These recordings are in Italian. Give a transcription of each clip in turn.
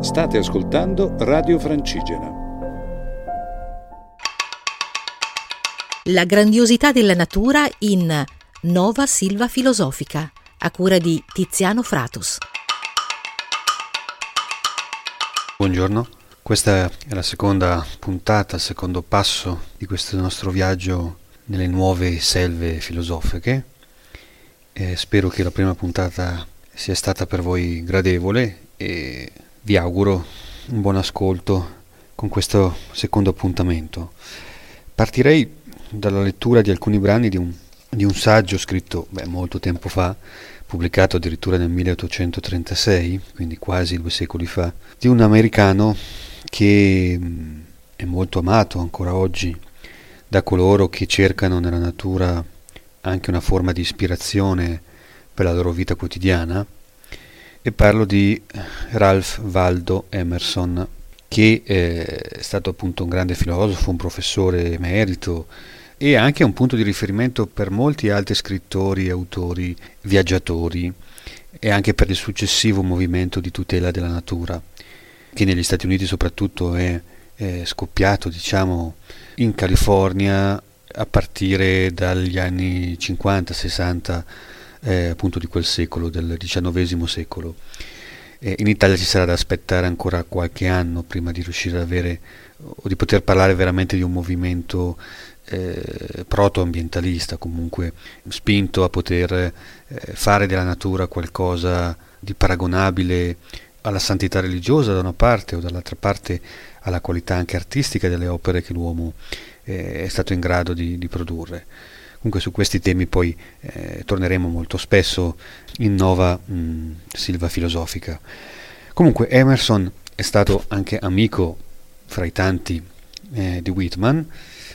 State ascoltando Radio Francigena. La grandiosità della natura in Nova Silva Filosofica, a cura di Tiziano Fratus. Buongiorno, questa è la seconda puntata, il secondo passo di questo nostro viaggio nelle nuove selve filosofiche. E spero che la prima puntata sia stata per voi gradevole e vi auguro un buon ascolto con questo secondo appuntamento. Partirei dalla lettura di alcuni brani di un, di un saggio scritto beh, molto tempo fa, pubblicato addirittura nel 1836, quindi quasi due secoli fa, di un americano che è molto amato ancora oggi da coloro che cercano nella natura anche una forma di ispirazione per la loro vita quotidiana e parlo di Ralph Waldo Emerson che eh, è stato appunto un grande filosofo, un professore emerito e anche un punto di riferimento per molti altri scrittori, autori, viaggiatori e anche per il successivo movimento di tutela della natura che negli Stati Uniti soprattutto è, è scoppiato diciamo in California a partire dagli anni 50-60 eh, appunto di quel secolo, del XIX secolo. Eh, in Italia ci sarà da aspettare ancora qualche anno prima di riuscire ad avere o di poter parlare veramente di un movimento eh, proto-ambientalista, comunque spinto a poter eh, fare della natura qualcosa di paragonabile alla santità religiosa da una parte o dall'altra parte alla qualità anche artistica delle opere che l'uomo eh, è stato in grado di, di produrre. Comunque su questi temi poi eh, torneremo molto spesso in Nova mh, Silva Filosofica. Comunque Emerson è stato anche amico fra i tanti eh, di Whitman,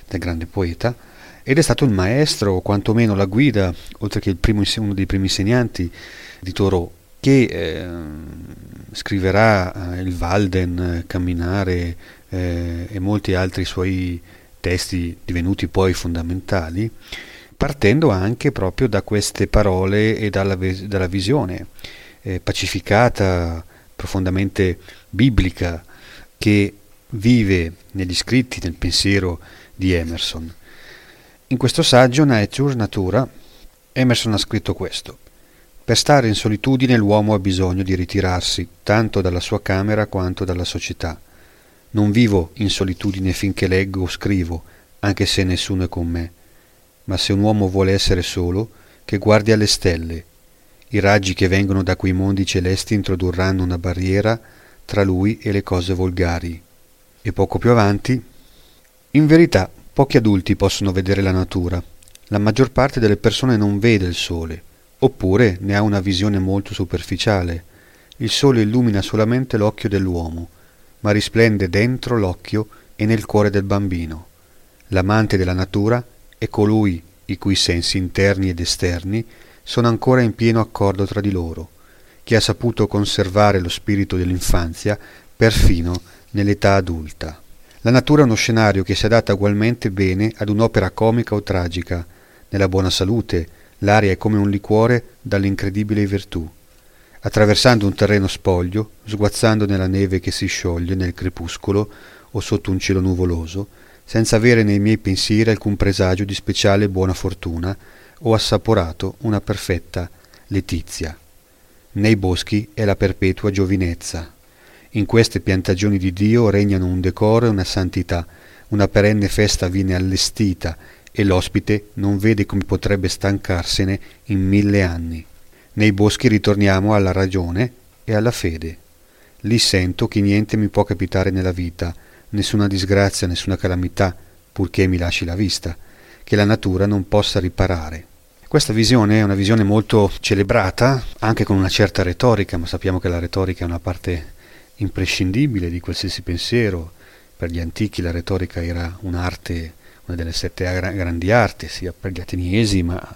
del grande poeta, ed è stato il maestro, o quantomeno la guida, oltre che primo, uno dei primi insegnanti di Thoreau, che eh, scriverà eh, il Walden, Camminare eh, e molti altri suoi testi divenuti poi fondamentali, partendo anche proprio da queste parole e dalla, dalla visione eh, pacificata, profondamente biblica, che vive negli scritti, nel pensiero di Emerson. In questo saggio Nature Natura, Emerson ha scritto questo. Per stare in solitudine l'uomo ha bisogno di ritirarsi tanto dalla sua camera quanto dalla società. Non vivo in solitudine finché leggo o scrivo, anche se nessuno è con me ma se un uomo vuole essere solo, che guardi alle stelle. I raggi che vengono da quei mondi celesti introdurranno una barriera tra lui e le cose volgari. E poco più avanti, in verità, pochi adulti possono vedere la natura. La maggior parte delle persone non vede il sole, oppure ne ha una visione molto superficiale. Il sole illumina solamente l'occhio dell'uomo, ma risplende dentro l'occhio e nel cuore del bambino. L'amante della natura è colui i cui sensi interni ed esterni sono ancora in pieno accordo tra di loro, che ha saputo conservare lo spirito dell'infanzia perfino nell'età adulta. La natura è uno scenario che si adatta ugualmente bene ad un'opera comica o tragica. Nella buona salute, l'aria è come un liquore dall'incredibile virtù. Attraversando un terreno spoglio, sguazzando nella neve che si scioglie nel crepuscolo o sotto un cielo nuvoloso, senza avere nei miei pensieri alcun presagio di speciale buona fortuna, ho assaporato una perfetta letizia. Nei boschi è la perpetua giovinezza. In queste piantagioni di Dio regnano un decoro e una santità, una perenne festa viene allestita e l'ospite non vede come potrebbe stancarsene in mille anni. Nei boschi ritorniamo alla ragione e alla fede. Lì sento che niente mi può capitare nella vita, nessuna disgrazia, nessuna calamità, purché mi lasci la vista, che la natura non possa riparare. Questa visione è una visione molto celebrata, anche con una certa retorica, ma sappiamo che la retorica è una parte imprescindibile di qualsiasi pensiero. Per gli antichi la retorica era un'arte, una delle sette grandi arti, sia per gli ateniesi, ma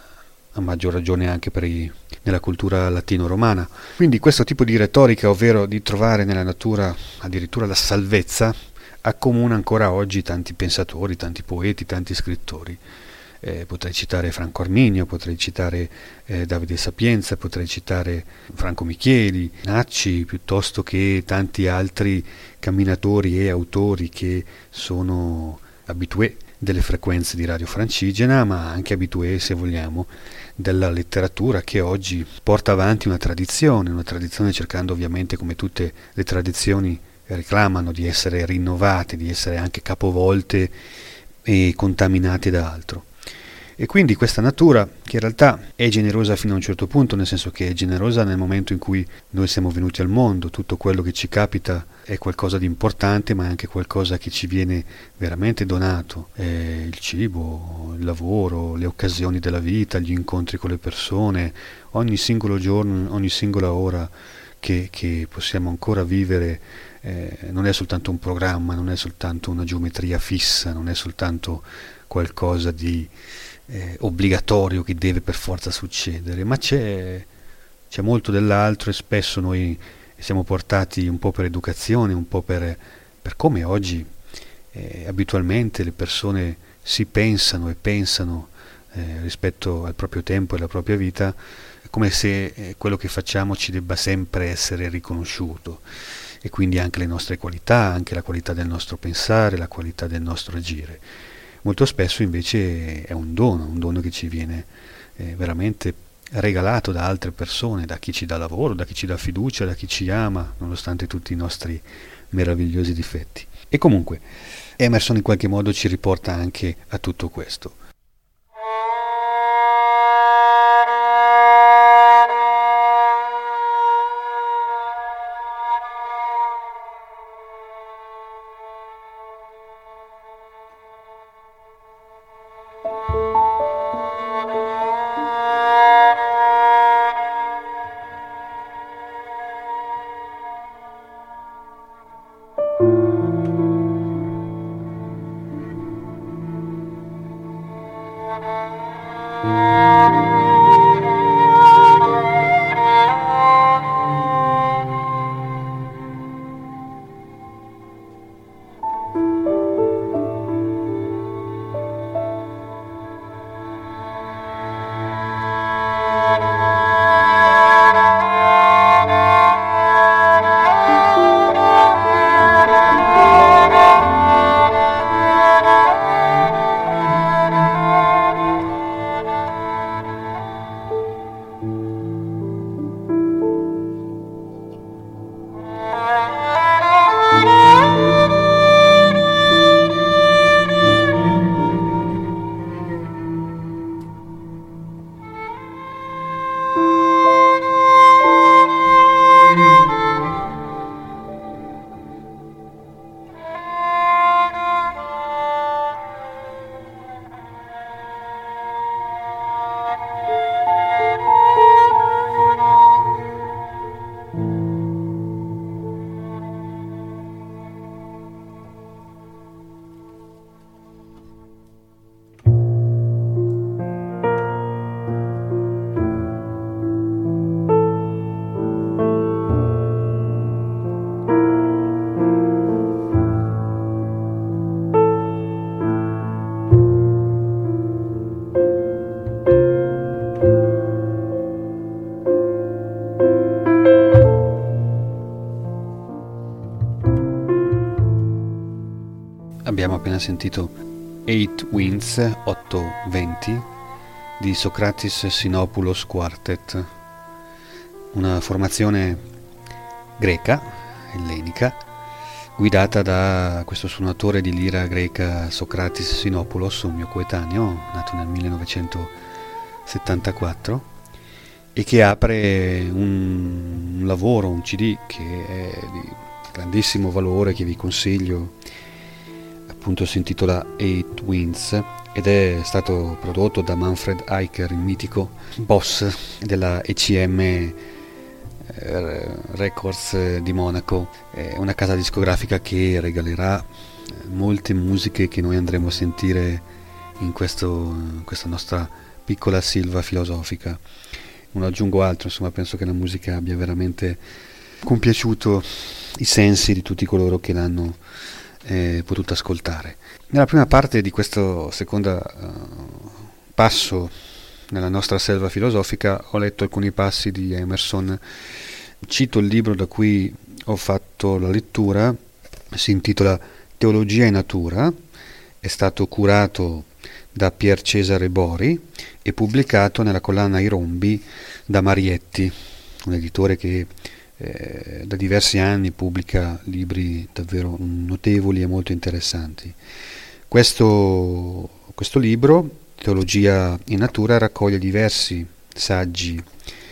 a maggior ragione anche i, nella cultura latino-romana. Quindi questo tipo di retorica, ovvero di trovare nella natura addirittura la salvezza, accomuna ancora oggi tanti pensatori, tanti poeti, tanti scrittori. eh, potrei citare Franco Arminio, potrei citare eh, Davide Sapienza, potrei citare Franco Micheli, Nacci, piuttosto che tanti altri camminatori e autori che sono abitué delle frequenze di Radio Francigena, ma anche abitué, se vogliamo, della letteratura che oggi porta avanti una tradizione, una tradizione cercando ovviamente come tutte le tradizioni reclamano di essere rinnovate, di essere anche capovolte e contaminate da altro. E quindi questa natura, che in realtà è generosa fino a un certo punto, nel senso che è generosa nel momento in cui noi siamo venuti al mondo, tutto quello che ci capita è qualcosa di importante, ma è anche qualcosa che ci viene veramente donato, è il cibo, il lavoro, le occasioni della vita, gli incontri con le persone, ogni singolo giorno, ogni singola ora che, che possiamo ancora vivere eh, non è soltanto un programma, non è soltanto una geometria fissa, non è soltanto qualcosa di eh, obbligatorio che deve per forza succedere, ma c'è, c'è molto dell'altro e spesso noi siamo portati un po' per educazione, un po' per, per come oggi eh, abitualmente le persone si pensano e pensano eh, rispetto al proprio tempo e alla propria vita, come se eh, quello che facciamo ci debba sempre essere riconosciuto e quindi anche le nostre qualità, anche la qualità del nostro pensare, la qualità del nostro agire. Molto spesso invece è un dono, un dono che ci viene eh, veramente regalato da altre persone, da chi ci dà lavoro, da chi ci dà fiducia, da chi ci ama, nonostante tutti i nostri meravigliosi difetti. E comunque Emerson in qualche modo ci riporta anche a tutto questo. Appena sentito Eight Winds 820 di Socrates Sinopoulos Quartet, una formazione greca, ellenica, guidata da questo suonatore di lira greca Socrates Sinopoulos, un mio coetaneo, nato nel 1974, e che apre un lavoro, un CD che è di grandissimo valore, che vi consiglio appunto si intitola Eight Winds ed è stato prodotto da Manfred Eicher, il mitico boss della ECM eh, Records di Monaco, è una casa discografica che regalerà molte musiche che noi andremo a sentire in, questo, in questa nostra piccola silva filosofica. Non aggiungo altro, insomma penso che la musica abbia veramente compiaciuto i sensi di tutti coloro che l'hanno eh, potuto ascoltare. Nella prima parte di questa seconda uh, passo nella nostra selva filosofica ho letto alcuni passi di Emerson. Cito il libro da cui ho fatto la lettura, si intitola Teologia e Natura, è stato curato da Pier Cesare Bori e pubblicato nella collana I Rombi da Marietti, un editore che eh, da diversi anni pubblica libri davvero notevoli e molto interessanti. Questo, questo libro, Teologia in Natura, raccoglie diversi saggi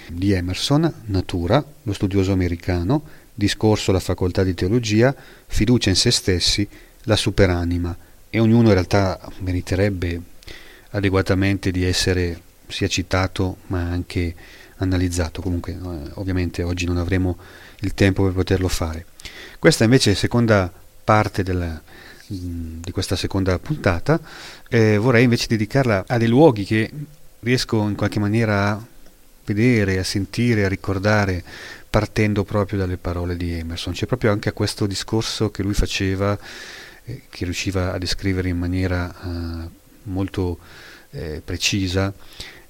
di Emerson, Natura, lo studioso americano, Discorso alla facoltà di teologia, Fiducia in se stessi, la superanima, e ognuno in realtà meriterebbe adeguatamente di essere sia citato ma anche analizzato. Comunque, eh, ovviamente oggi non avremo il tempo per poterlo fare. Questa invece è la seconda parte della, mm, di questa seconda puntata. Eh, vorrei invece dedicarla a dei luoghi che riesco in qualche maniera a vedere, a sentire, a ricordare partendo proprio dalle parole di Emerson. C'è proprio anche a questo discorso che lui faceva, eh, che riusciva a descrivere in maniera eh, molto eh, precisa,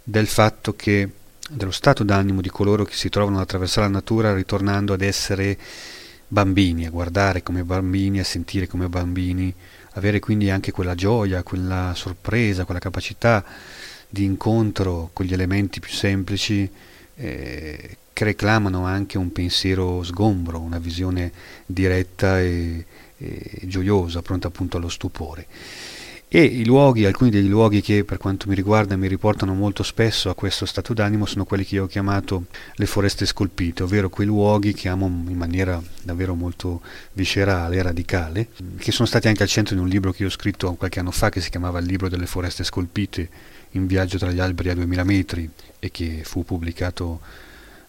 del fatto che dello stato d'animo di coloro che si trovano ad attraversare la natura ritornando ad essere bambini, a guardare come bambini, a sentire come bambini, avere quindi anche quella gioia, quella sorpresa, quella capacità di incontro con gli elementi più semplici eh, che reclamano anche un pensiero sgombro, una visione diretta e, e gioiosa, pronta appunto allo stupore. E i luoghi, alcuni dei luoghi che per quanto mi riguarda mi riportano molto spesso a questo stato d'animo sono quelli che io ho chiamato le foreste scolpite, ovvero quei luoghi che amo in maniera davvero molto viscerale, radicale, che sono stati anche al centro di un libro che io ho scritto qualche anno fa che si chiamava Il libro delle foreste scolpite, in viaggio tra gli alberi a 2000 metri e che fu pubblicato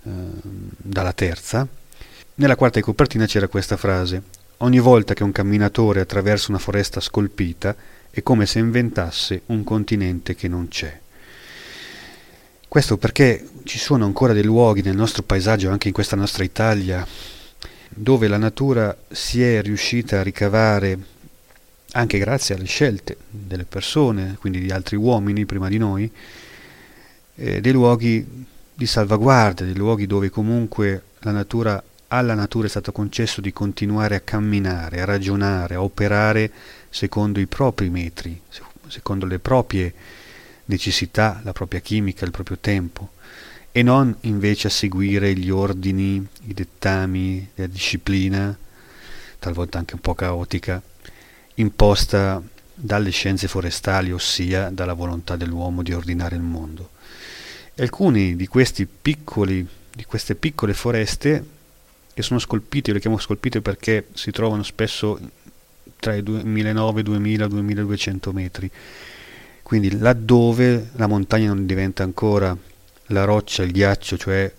eh, dalla terza. Nella quarta copertina c'era questa frase Ogni volta che un camminatore attraversa una foresta scolpita, è come se inventasse un continente che non c'è. Questo perché ci sono ancora dei luoghi nel nostro paesaggio, anche in questa nostra Italia, dove la natura si è riuscita a ricavare, anche grazie alle scelte delle persone, quindi di altri uomini prima di noi, eh, dei luoghi di salvaguardia, dei luoghi dove comunque la natura, alla natura è stato concesso di continuare a camminare, a ragionare, a operare secondo i propri metri, secondo le proprie necessità, la propria chimica, il proprio tempo, e non invece a seguire gli ordini, i dettami, la disciplina, talvolta anche un po' caotica, imposta dalle scienze forestali, ossia dalla volontà dell'uomo di ordinare il mondo. E alcuni di piccoli, di queste piccole foreste, che sono scolpite, le chiamo scolpite perché si trovano spesso tra i 2009, 2000, 2200 metri. Quindi laddove la montagna non diventa ancora la roccia, il ghiaccio, cioè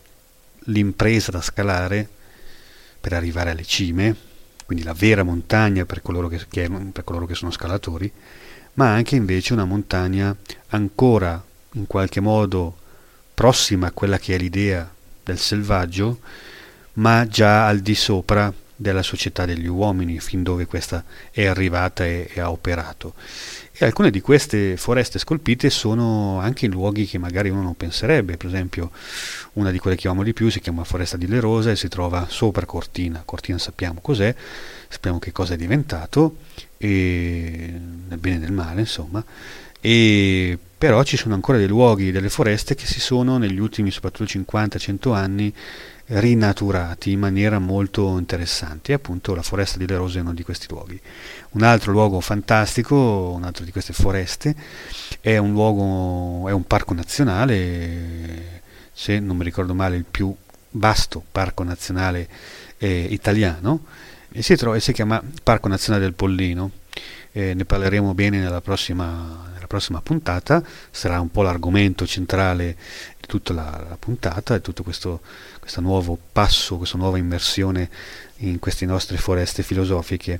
l'impresa da scalare per arrivare alle cime, quindi la vera montagna per coloro che, che, per coloro che sono scalatori, ma anche invece una montagna ancora in qualche modo prossima a quella che è l'idea del selvaggio, ma già al di sopra della società degli uomini, fin dove questa è arrivata e, e, ha operato. E alcune di queste foreste scolpite sono anche in luoghi che magari uno non penserebbe, per esempio una di quelle che amo di più si chiama Foresta di Lerosa e si trova sopra Cortina. Cortina sappiamo cos'è, sappiamo che cosa è diventato, e, nel bene e nel male insomma, e però ci sono ancora dei luoghi, delle foreste che si sono negli ultimi soprattutto 50-100 anni rinaturati in maniera molto interessante appunto la foresta di Le Rose è uno di questi luoghi. Un altro luogo fantastico, un altro di queste foreste, è un luogo, è un parco nazionale, se non mi ricordo male il più vasto parco nazionale eh, italiano, e si, trova, si chiama Parco Nazionale del Pollino. Eh, ne parleremo bene nella prossima, nella prossima puntata, sarà un po' l'argomento centrale tutta la, la puntata, di tutto questo questo nuovo passo, questa nuova immersione in queste nostre foreste filosofiche.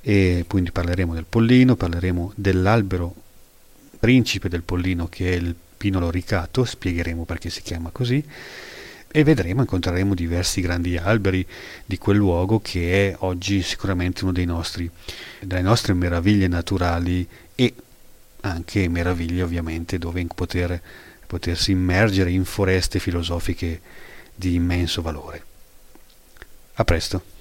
E quindi parleremo del pollino, parleremo dell'albero principe del pollino che è il pino loricato, spiegheremo perché si chiama così e vedremo, incontreremo diversi grandi alberi di quel luogo che è oggi sicuramente uno dei nostri, delle nostre meraviglie naturali e anche meraviglie ovviamente dove poter, potersi immergere in foreste filosofiche di immenso valore. A presto.